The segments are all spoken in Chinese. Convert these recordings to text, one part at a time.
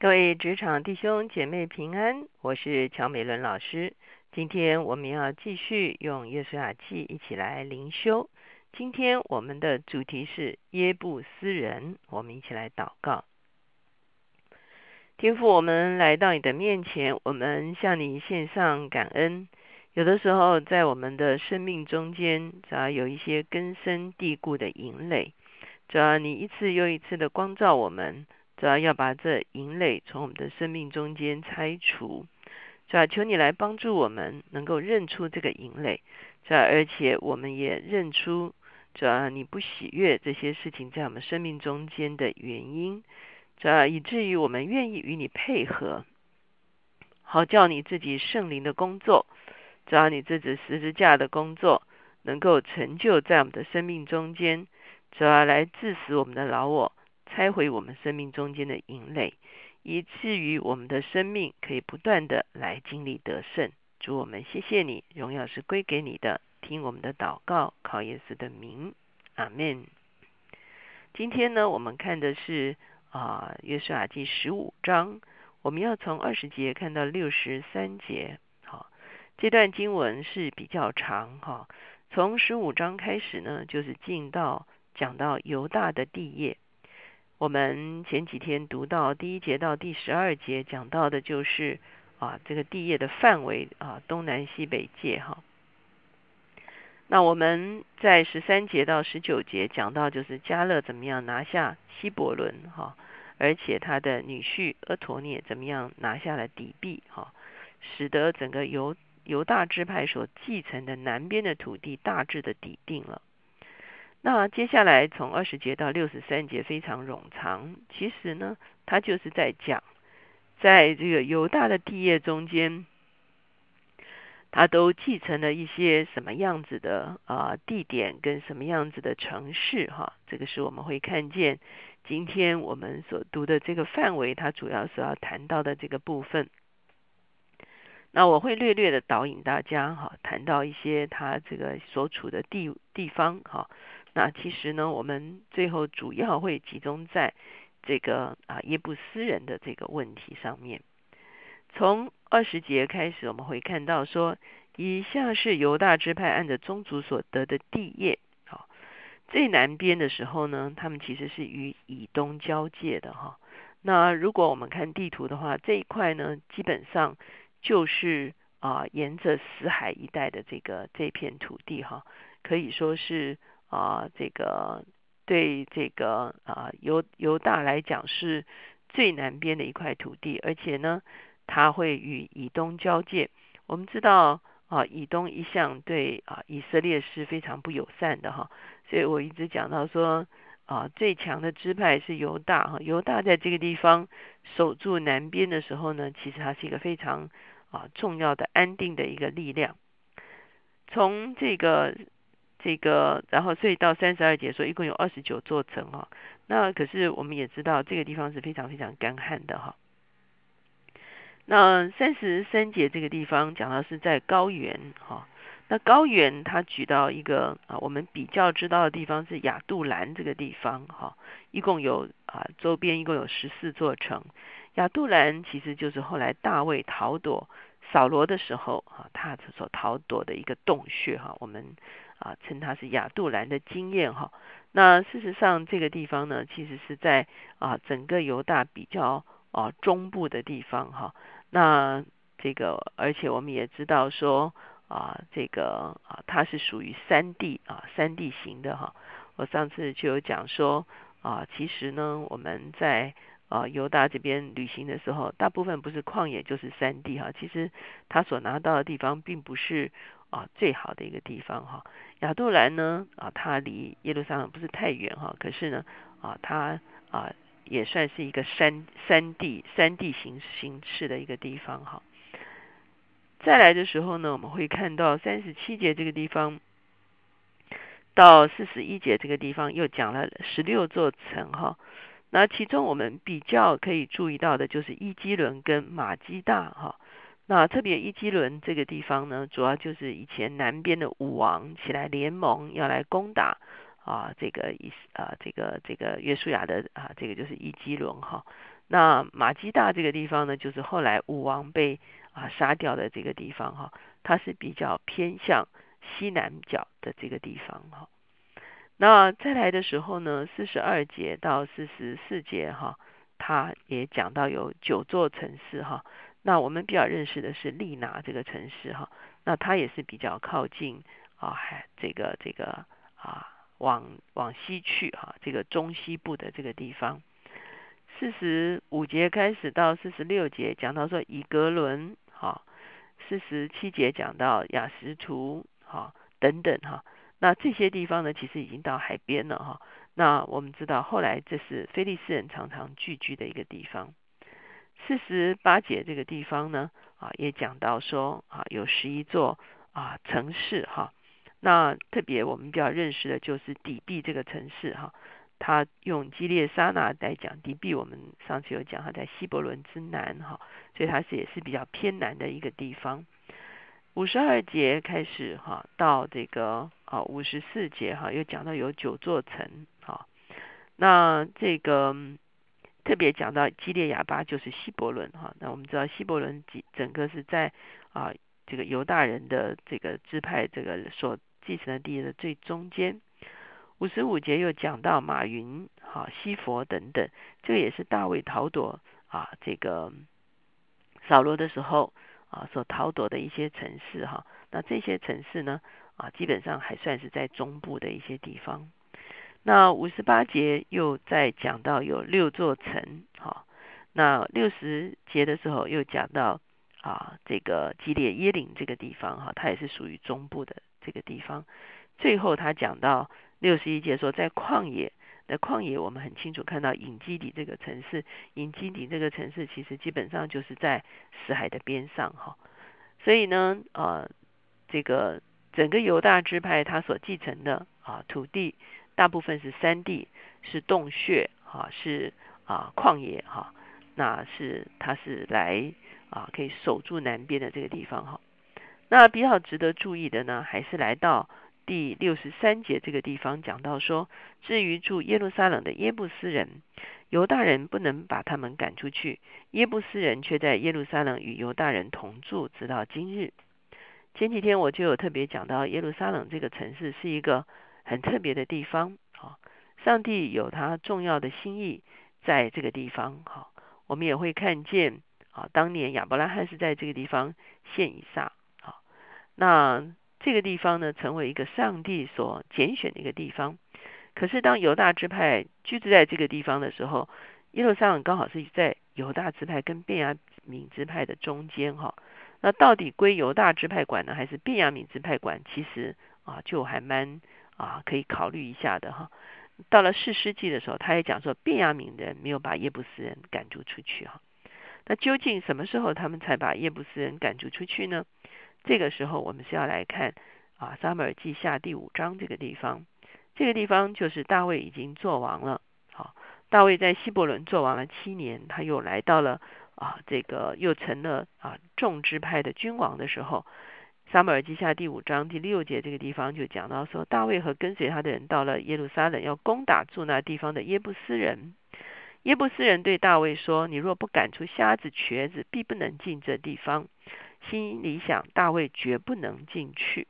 各位职场弟兄姐妹平安，我是乔美伦老师。今天我们要继续用约书亚记一起来灵修。今天我们的主题是耶布斯人，我们一起来祷告。天父，我们来到你的面前，我们向你献上感恩。有的时候，在我们的生命中间，只要有一些根深蒂固的营垒，只要你一次又一次的光照我们。主要要把这营垒从我们的生命中间拆除，主要求你来帮助我们能够认出这个营垒，主要而且我们也认出，主要你不喜悦这些事情在我们生命中间的原因，主要以至于我们愿意与你配合，好叫你自己圣灵的工作，主要你自己十字架的工作能够成就在我们的生命中间，主要来致死我们的老我。拆毁我们生命中间的营垒，以至于我们的生命可以不断的来经历得胜。主我们谢谢你，荣耀是归给你的。听我们的祷告，靠耶稣的名，阿门。今天呢，我们看的是啊约书亚记十五章，我们要从二十节看到六十三节。好，这段经文是比较长哈。从十五章开始呢，就是进到讲到犹大的地业。我们前几天读到第一节到第十二节，讲到的就是啊这个地业的范围啊东南西北界哈。那我们在十三节到十九节讲到就是加勒怎么样拿下希伯伦哈，而且他的女婿阿陀涅怎么样拿下了底壁哈，使得整个犹犹大支派所继承的南边的土地大致的抵定了。那接下来从二十节到六十三节非常冗长，其实呢，他就是在讲，在这个犹大的地业中间，他都继承了一些什么样子的啊地点跟什么样子的城市哈，这个是我们会看见今天我们所读的这个范围，它主要是要谈到的这个部分。那我会略略的导引大家哈，谈到一些他这个所处的地地方哈。那其实呢，我们最后主要会集中在这个啊耶布斯人的这个问题上面。从二十节开始，我们会看到说，以下是犹大支派按着宗族所得的地业。好，最南边的时候呢，他们其实是与以东交界的哈。那如果我们看地图的话，这一块呢，基本上就是啊沿着死海一带的这个这片土地哈，可以说是。啊，这个对这个啊犹犹大来讲是最南边的一块土地，而且呢，它会与以东交界。我们知道啊，以东一向对啊以色列是非常不友善的哈，所以我一直讲到说啊，最强的支派是犹大哈，犹大在这个地方守住南边的时候呢，其实它是一个非常啊重要的安定的一个力量。从这个。这个，然后所以到三十二节说一共有二十九座城哈，那可是我们也知道这个地方是非常非常干旱的哈。那三十三节这个地方讲到是在高原哈，那高原它举到一个啊，我们比较知道的地方是亚杜兰这个地方哈，一共有啊周边一共有十四座城，亚杜兰其实就是后来大卫逃躲扫罗的时候啊，他所逃躲的一个洞穴哈，我们。啊，称它是亚杜兰的经验哈。那事实上，这个地方呢，其实是在啊整个犹大比较啊中部的地方哈。那这个，而且我们也知道说啊，这个啊它是属于山地啊山地型的哈。我上次就有讲说啊，其实呢，我们在啊犹大这边旅行的时候，大部分不是旷野就是山地哈。其实他所拿到的地方，并不是啊最好的一个地方哈。亚杜兰呢啊，它离耶路撒冷不是太远哈，可是呢啊，它啊也算是一个山山地山地形形式的一个地方哈。再来的时候呢，我们会看到三十七节这个地方到四十一节这个地方又讲了十六座城哈。那其中我们比较可以注意到的就是伊基伦跟马基大哈。那特别伊基伦这个地方呢，主要就是以前南边的武王起来联盟要来攻打啊，这个伊啊这个这个约书亚的啊，这个就是伊基伦哈。那马基大这个地方呢，就是后来武王被啊杀掉的这个地方哈，它是比较偏向西南角的这个地方哈。那再来的时候呢，四十二节到四十四节哈，他也讲到有九座城市哈。那我们比较认识的是利拿这个城市哈，那它也是比较靠近啊，还这个这个啊，往往西去哈，这个中西部的这个地方。四十五节开始到四十六节讲到说以格伦哈，四十七节讲到雅什图哈等等哈，那这些地方呢，其实已经到海边了哈。那我们知道后来这是菲利斯人常常聚居的一个地方。四十八节这个地方呢啊，也讲到说啊有十一座啊城市哈。那特别我们比较认识的就是底壁这个城市哈。他用基列沙那来讲，底壁我们上次有讲，他在希伯伦之南哈，所以它是也是比较偏南的一个地方。五十二节开始哈，到这个啊五十四节哈，又讲到有九座城哈。那这个特别讲到基列亚巴就是希伯伦哈。那我们知道希伯伦几整个是在啊这个犹大人的这个支派这个所继承的地的最中间。五十五节又讲到马云、哈西佛等等，这个也是大卫逃躲啊，这个扫罗的时候啊所逃躲的一些城市哈。那这些城市呢啊，基本上还算是在中部的一些地方。那五十八节又在讲到有六座城哈。那六十节的时候又讲到啊，这个基列耶岭这个地方哈，它也是属于中部的这个地方。最后他讲到。六十一节说，在旷野，那旷野我们很清楚看到隐基底这个城市，隐基底这个城市其实基本上就是在死海的边上哈，所以呢，呃，这个整个犹大支派他所继承的啊土地，大部分是山地，是洞穴哈，是啊旷野哈，那是他是来啊可以守住南边的这个地方哈，那比较值得注意的呢，还是来到。第六十三节这个地方讲到说，至于住耶路撒冷的耶布斯人，犹大人不能把他们赶出去，耶布斯人却在耶路撒冷与犹大人同住，直到今日。前几天我就有特别讲到，耶路撒冷这个城市是一个很特别的地方，啊，上帝有他重要的心意在这个地方，哈，我们也会看见，啊，当年亚伯拉罕是在这个地方献以撒，啊，那。这个地方呢，成为一个上帝所拣选的一个地方。可是，当犹大支派居住在这个地方的时候，耶路撒冷刚好是在犹大支派跟便雅悯支派的中间哈。那到底归犹大支派管呢，还是便雅悯支派管？其实啊，就还蛮啊可以考虑一下的哈。到了四世纪的时候，他也讲说，便雅悯人没有把耶布斯人赶逐出去哈。那究竟什么时候他们才把耶布斯人赶逐出去呢？这个时候，我们是要来看啊，撒母耳记下第五章这个地方。这个地方就是大卫已经做王了。好，大卫在希伯伦做王了七年，他又来到了啊，这个又成了啊众支派的君王的时候，撒母耳记下第五章第六节这个地方就讲到说，大卫和跟随他的人到了耶路撒冷，要攻打住那地方的耶布斯人。耶布斯人对大卫说：“你若不赶出瞎子瘸子，必不能进这地方。”心里想，大卫绝不能进去。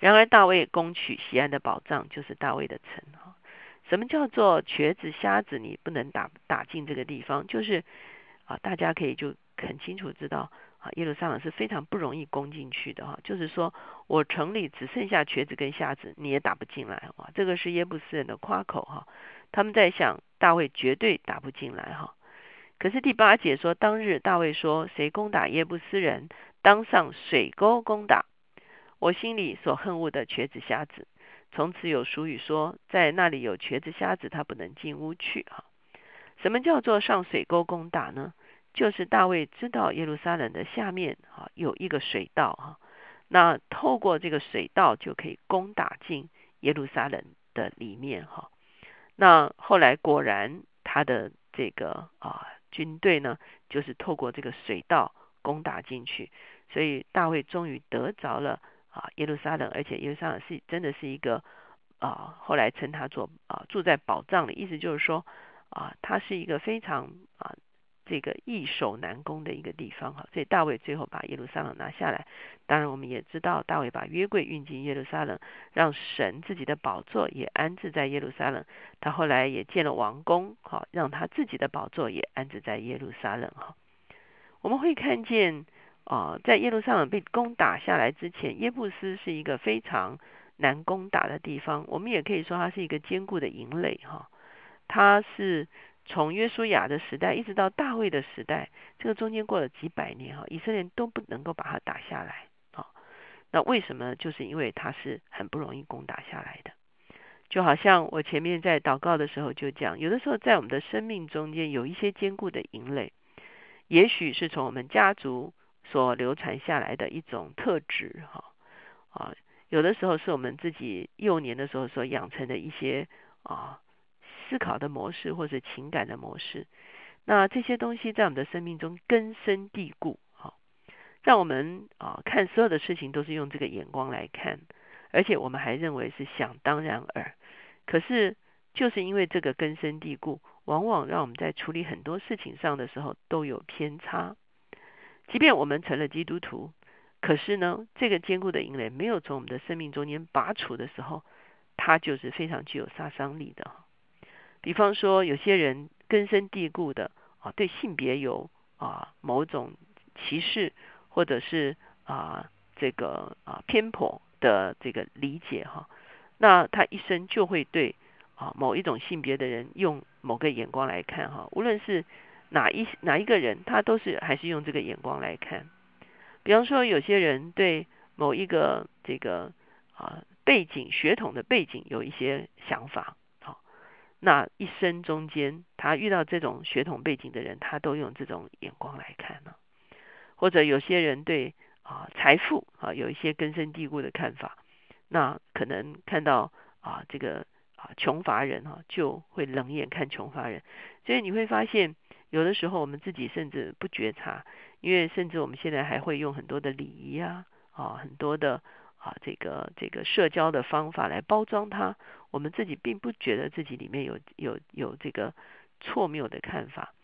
然而，大卫攻取西安的宝藏，就是大卫的城。哈，什么叫做瘸子、瞎子？你不能打打进这个地方，就是啊，大家可以就很清楚知道啊，耶路撒冷是非常不容易攻进去的。哈，就是说我城里只剩下瘸子跟瞎子，你也打不进来。哇，这个是耶布斯人的夸口。哈，他们在想，大卫绝对打不进来。哈。可是第八节说，当日大卫说：“谁攻打耶布斯人，当上水沟攻打。”我心里所恨恶的瘸子瞎子，从此有俗语说：“在那里有瘸子瞎子，他不能进屋去。”哈，什么叫做上水沟攻打呢？就是大卫知道耶路撒冷的下面啊有一个水道哈，那透过这个水道就可以攻打进耶路撒冷的里面哈。那后来果然他的这个啊。军队呢，就是透过这个水道攻打进去，所以大卫终于得着了啊耶路撒冷，而且耶路撒冷是真的是一个啊，后来称他做啊住在宝藏里，意思就是说啊，他是一个非常啊。这个易守难攻的一个地方哈，所以大卫最后把耶路撒冷拿下来。当然，我们也知道大卫把约柜运进耶路撒冷，让神自己的宝座也安置在耶路撒冷。他后来也建了王宫，哈，让他自己的宝座也安置在耶路撒冷哈。我们会看见啊，在耶路撒冷被攻打下来之前，耶布斯是一个非常难攻打的地方。我们也可以说它是一个坚固的营垒哈，它是。从约书亚的时代一直到大卫的时代，这个中间过了几百年哈，以色列都不能够把它打下来啊。那为什么？就是因为它是很不容易攻打下来的。就好像我前面在祷告的时候就讲，有的时候在我们的生命中间有一些坚固的营垒，也许是从我们家族所流传下来的一种特质哈啊，有的时候是我们自己幼年的时候所养成的一些啊。思考的模式或者情感的模式，那这些东西在我们的生命中根深蒂固，哈，让我们啊看所有的事情都是用这个眼光来看，而且我们还认为是想当然耳。可是就是因为这个根深蒂固，往往让我们在处理很多事情上的时候都有偏差。即便我们成了基督徒，可是呢，这个坚固的营垒没有从我们的生命中间拔除的时候，它就是非常具有杀伤力的。比方说，有些人根深蒂固的啊，对性别有啊某种歧视，或者是啊这个啊偏颇的这个理解哈，那他一生就会对啊某一种性别的人用某个眼光来看哈，无论是哪一哪一个人，他都是还是用这个眼光来看。比方说，有些人对某一个这个啊背景血统的背景有一些想法。那一生中间，他遇到这种血统背景的人，他都用这种眼光来看呢。或者有些人对啊财富啊有一些根深蒂固的看法，那可能看到啊这个啊穷乏人哈就会冷眼看穷乏人。所以你会发现，有的时候我们自己甚至不觉察，因为甚至我们现在还会用很多的礼仪啊啊很多的。啊，这个这个社交的方法来包装它，我们自己并不觉得自己里面有有有这个错谬的看法，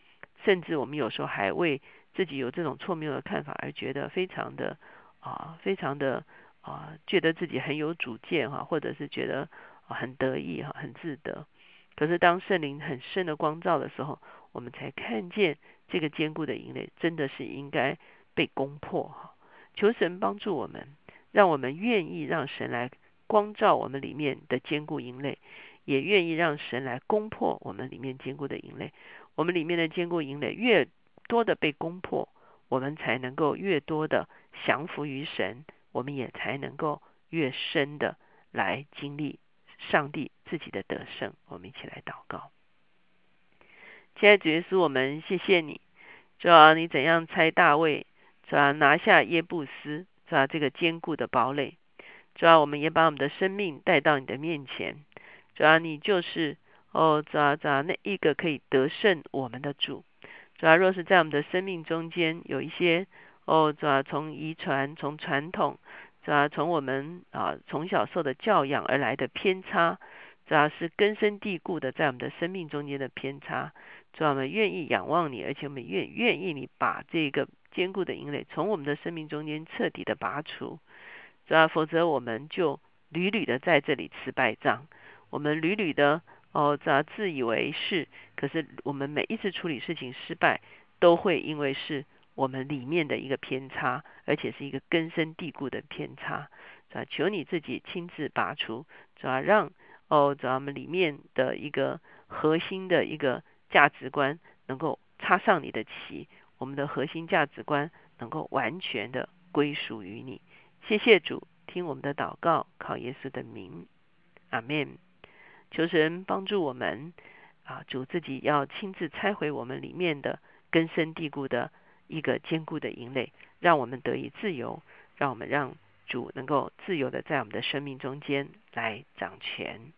甚至我们有时候还为自己有这种错谬的看法而觉得非常的啊，非常的啊，觉得自己很有主见哈，或者是觉得很得意哈，很自得。可是当圣灵很深的光照的时候，我们才看见这个坚固的营垒真的是应该被攻破哈。求神帮助我们。让我们愿意让神来光照我们里面的坚固营垒，也愿意让神来攻破我们里面坚固的营垒。我们里面的坚固营垒越多的被攻破，我们才能够越多的降服于神，我们也才能够越深的来经历上帝自己的得胜。我们一起来祷告。亲爱的主耶稣，我们谢谢你，主啊，你怎样猜大卫，主啊，拿下耶布斯。是吧？这个坚固的堡垒，主要我们也把我们的生命带到你的面前。主要你就是哦，主要主要那一个可以得胜我们的主。主要若是在我们的生命中间有一些哦，主要从遗传、从传统，主要从我们啊从小受的教养而来的偏差，主要是根深蒂固的在我们的生命中间的偏差。主要我们愿意仰望你，而且我们愿愿意你把这个。坚固的营垒从我们的生命中间彻底的拔除，是吧？否则我们就屡屡的在这里吃败仗，我们屡屡的哦，这自以为是。可是我们每一次处理事情失败，都会因为是我们里面的一个偏差，而且是一个根深蒂固的偏差，是吧？求你自己亲自拔除，是吧？让哦，咱们里面的一个核心的一个价值观能够插上你的旗。我们的核心价值观能够完全的归属于你，谢谢主，听我们的祷告，靠耶稣的名，阿门。求神帮助我们啊，主自己要亲自拆毁我们里面的根深蒂固的一个坚固的营垒，让我们得以自由，让我们让主能够自由的在我们的生命中间来掌权。